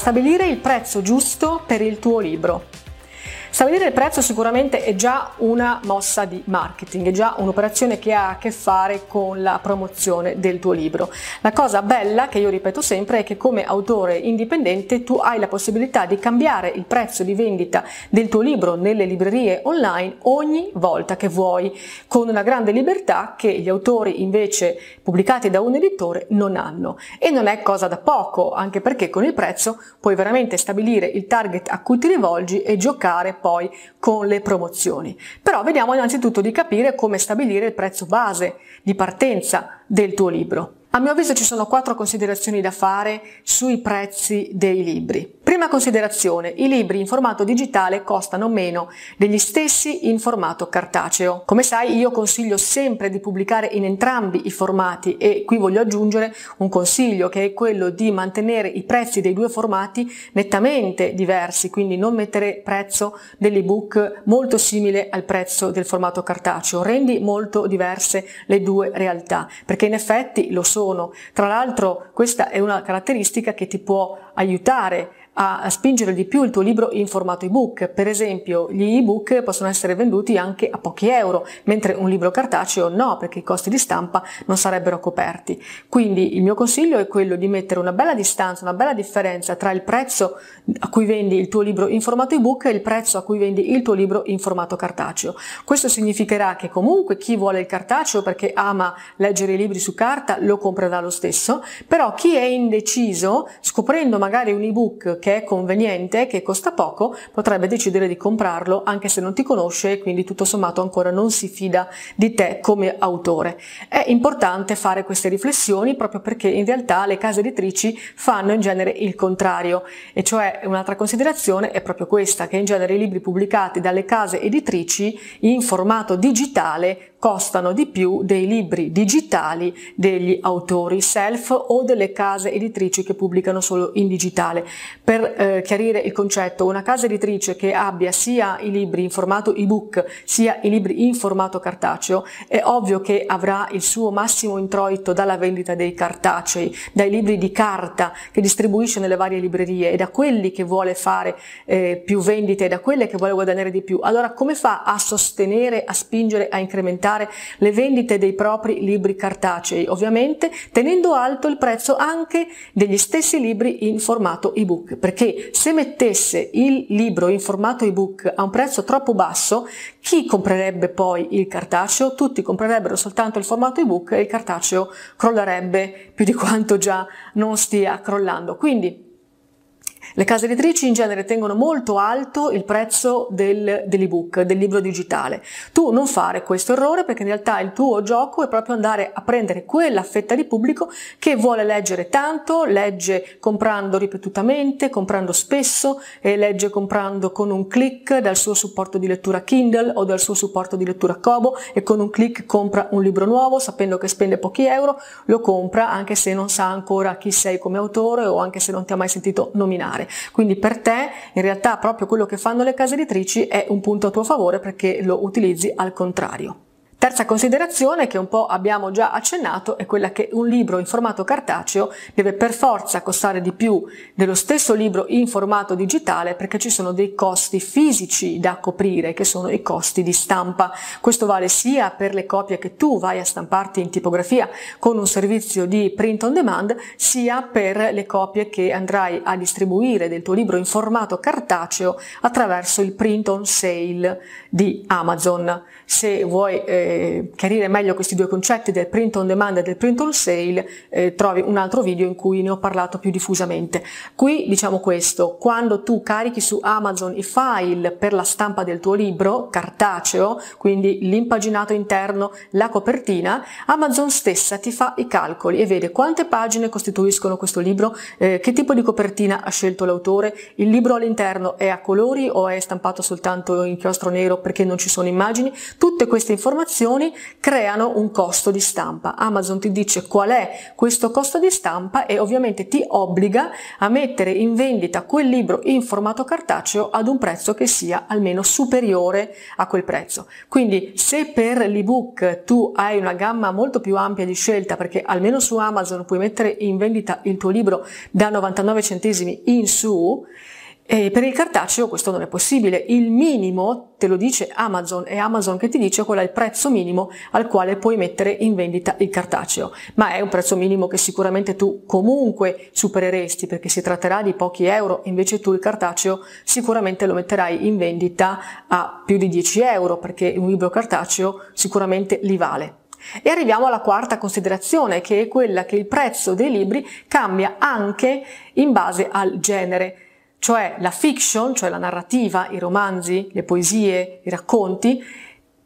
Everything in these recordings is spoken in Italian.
Stabilire il prezzo giusto per il tuo libro? Stabilire il prezzo sicuramente è già una mossa di marketing, è già un'operazione che ha a che fare con la promozione del tuo libro. La cosa bella, che io ripeto sempre, è che come autore indipendente tu hai la possibilità di cambiare il prezzo di vendita del tuo libro nelle librerie online ogni volta che vuoi, con una grande libertà che gli autori invece pubblicati da un editore non hanno. E non è cosa da poco, anche perché con il prezzo puoi veramente stabilire il target a cui ti rivolgi e giocare poi con le promozioni. Però vediamo innanzitutto di capire come stabilire il prezzo base di partenza del tuo libro. A mio avviso ci sono quattro considerazioni da fare sui prezzi dei libri. Prima considerazione, i libri in formato digitale costano meno degli stessi in formato cartaceo. Come sai io consiglio sempre di pubblicare in entrambi i formati e qui voglio aggiungere un consiglio che è quello di mantenere i prezzi dei due formati nettamente diversi, quindi non mettere prezzo dell'ebook molto simile al prezzo del formato cartaceo, rendi molto diverse le due realtà, perché in effetti lo sono. Tra l'altro questa è una caratteristica che ti può aiutare a spingere di più il tuo libro in formato ebook. Per esempio, gli ebook possono essere venduti anche a pochi euro, mentre un libro cartaceo no, perché i costi di stampa non sarebbero coperti. Quindi il mio consiglio è quello di mettere una bella distanza, una bella differenza tra il prezzo a cui vendi il tuo libro in formato ebook e il prezzo a cui vendi il tuo libro in formato cartaceo. Questo significherà che comunque chi vuole il cartaceo perché ama leggere i libri su carta lo comprerà lo stesso, però chi è indeciso, scoprendo magari un ebook che è conveniente, che costa poco, potrebbe decidere di comprarlo anche se non ti conosce e quindi tutto sommato ancora non si fida di te come autore. È importante fare queste riflessioni proprio perché in realtà le case editrici fanno in genere il contrario e cioè un'altra considerazione è proprio questa che in genere i libri pubblicati dalle case editrici in formato digitale costano di più dei libri digitali degli autori self o delle case editrici che pubblicano solo in digitale. Per eh, chiarire il concetto, una casa editrice che abbia sia i libri in formato ebook sia i libri in formato cartaceo è ovvio che avrà il suo massimo introito dalla vendita dei cartacei, dai libri di carta che distribuisce nelle varie librerie e da quelli che vuole fare eh, più vendite e da quelle che vuole guadagnare di più. Allora come fa a sostenere, a spingere, a incrementare le vendite dei propri libri cartacei, ovviamente tenendo alto il prezzo anche degli stessi libri in formato ebook, perché se mettesse il libro in formato ebook a un prezzo troppo basso, chi comprerebbe poi il cartaceo? Tutti comprerebbero soltanto il formato ebook e il cartaceo crollerebbe più di quanto già non stia crollando. Quindi le case editrici in genere tengono molto alto il prezzo del, dell'ebook, del libro digitale. Tu non fare questo errore perché in realtà il tuo gioco è proprio andare a prendere quella fetta di pubblico che vuole leggere tanto, legge comprando ripetutamente, comprando spesso e legge comprando con un click dal suo supporto di lettura Kindle o dal suo supporto di lettura Kobo e con un click compra un libro nuovo sapendo che spende pochi euro, lo compra anche se non sa ancora chi sei come autore o anche se non ti ha mai sentito nominare fare. Quindi per te in realtà proprio quello che fanno le case editrici è un punto a tuo favore perché lo utilizzi al contrario. Terza considerazione che un po' abbiamo già accennato è quella che un libro in formato cartaceo deve per forza costare di più dello stesso libro in formato digitale perché ci sono dei costi fisici da coprire che sono i costi di stampa. Questo vale sia per le copie che tu vai a stamparti in tipografia con un servizio di print on demand sia per le copie che andrai a distribuire del tuo libro in formato cartaceo attraverso il print on sale di Amazon. Se vuoi eh, chiarire meglio questi due concetti del print on demand e del print on sale, eh, trovi un altro video in cui ne ho parlato più diffusamente. Qui diciamo questo, quando tu carichi su Amazon i file per la stampa del tuo libro cartaceo, quindi l'impaginato interno, la copertina, Amazon stessa ti fa i calcoli e vede quante pagine costituiscono questo libro, eh, che tipo di copertina ha scelto l'autore, il libro all'interno è a colori o è stampato soltanto in chiostro nero perché non ci sono immagini, tutte queste informazioni creano un costo di stampa. Amazon ti dice qual è questo costo di stampa e ovviamente ti obbliga a mettere in vendita quel libro in formato cartaceo ad un prezzo che sia almeno superiore a quel prezzo. Quindi se per l'ebook tu hai una gamma molto più ampia di scelta perché almeno su Amazon puoi mettere in vendita il tuo libro da 99 centesimi in su, e per il cartaceo questo non è possibile. Il minimo te lo dice Amazon, è Amazon che ti dice qual è il prezzo minimo al quale puoi mettere in vendita il cartaceo. Ma è un prezzo minimo che sicuramente tu comunque supereresti perché si tratterà di pochi euro, invece tu il cartaceo sicuramente lo metterai in vendita a più di 10 euro perché un libro cartaceo sicuramente li vale. E arriviamo alla quarta considerazione, che è quella che il prezzo dei libri cambia anche in base al genere cioè la fiction, cioè la narrativa, i romanzi, le poesie, i racconti,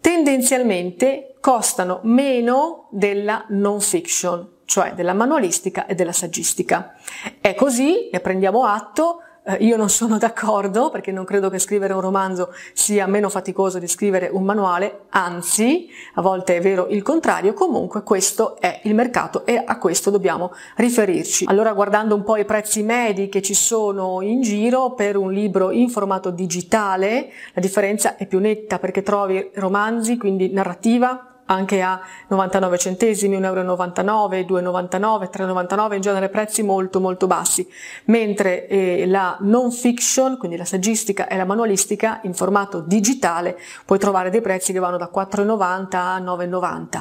tendenzialmente costano meno della non fiction, cioè della manualistica e della saggistica. È così, ne prendiamo atto, io non sono d'accordo perché non credo che scrivere un romanzo sia meno faticoso di scrivere un manuale, anzi, a volte è vero il contrario, comunque questo è il mercato e a questo dobbiamo riferirci. Allora guardando un po' i prezzi medi che ci sono in giro per un libro in formato digitale, la differenza è più netta perché trovi romanzi, quindi narrativa, anche a 99 centesimi, 1,99 euro, 2,99, 3,99, in genere prezzi molto molto bassi, mentre eh, la non fiction, quindi la saggistica e la manualistica in formato digitale puoi trovare dei prezzi che vanno da 4,90 a 9,90.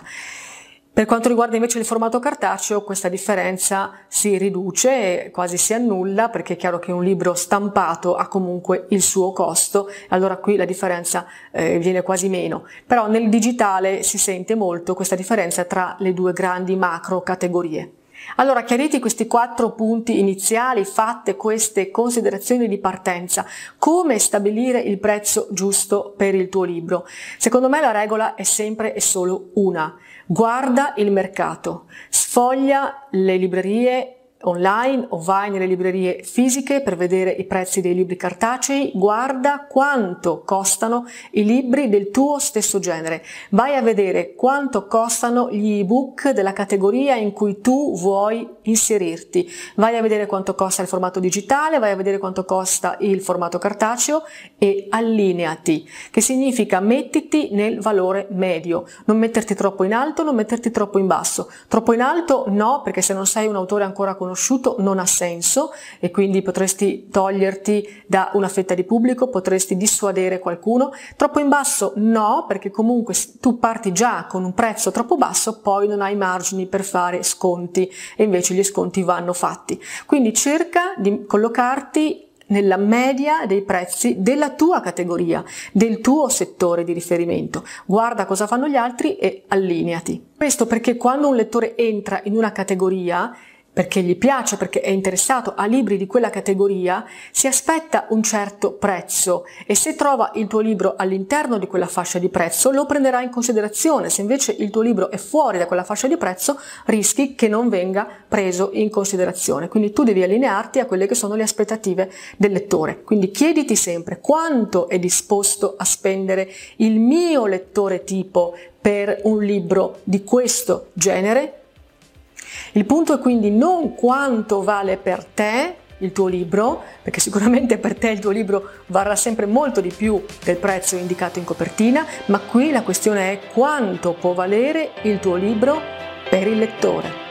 Per quanto riguarda invece il formato cartaceo, questa differenza si riduce e quasi si annulla perché è chiaro che un libro stampato ha comunque il suo costo, allora qui la differenza eh, viene quasi meno. Però nel digitale si sente molto questa differenza tra le due grandi macro categorie. Allora, chiariti questi quattro punti iniziali, fatte queste considerazioni di partenza, come stabilire il prezzo giusto per il tuo libro? Secondo me la regola è sempre e solo una. Guarda il mercato, sfoglia le librerie online o vai nelle librerie fisiche per vedere i prezzi dei libri cartacei, guarda quanto costano i libri del tuo stesso genere, vai a vedere quanto costano gli ebook della categoria in cui tu vuoi inserirti, vai a vedere quanto costa il formato digitale, vai a vedere quanto costa il formato cartaceo e allineati, che significa mettiti nel valore medio, non metterti troppo in alto, non metterti troppo in basso, troppo in alto no perché se non sei un autore ancora conosciuto conosciuto non ha senso e quindi potresti toglierti da una fetta di pubblico, potresti dissuadere qualcuno. Troppo in basso no, perché comunque tu parti già con un prezzo troppo basso, poi non hai margini per fare sconti e invece gli sconti vanno fatti. Quindi cerca di collocarti nella media dei prezzi della tua categoria, del tuo settore di riferimento. Guarda cosa fanno gli altri e allineati. Questo perché quando un lettore entra in una categoria perché gli piace, perché è interessato a libri di quella categoria, si aspetta un certo prezzo e se trova il tuo libro all'interno di quella fascia di prezzo lo prenderà in considerazione. Se invece il tuo libro è fuori da quella fascia di prezzo, rischi che non venga preso in considerazione. Quindi tu devi allinearti a quelle che sono le aspettative del lettore. Quindi chiediti sempre quanto è disposto a spendere il mio lettore tipo per un libro di questo genere il punto è quindi non quanto vale per te il tuo libro, perché sicuramente per te il tuo libro varrà sempre molto di più del prezzo indicato in copertina, ma qui la questione è quanto può valere il tuo libro per il lettore.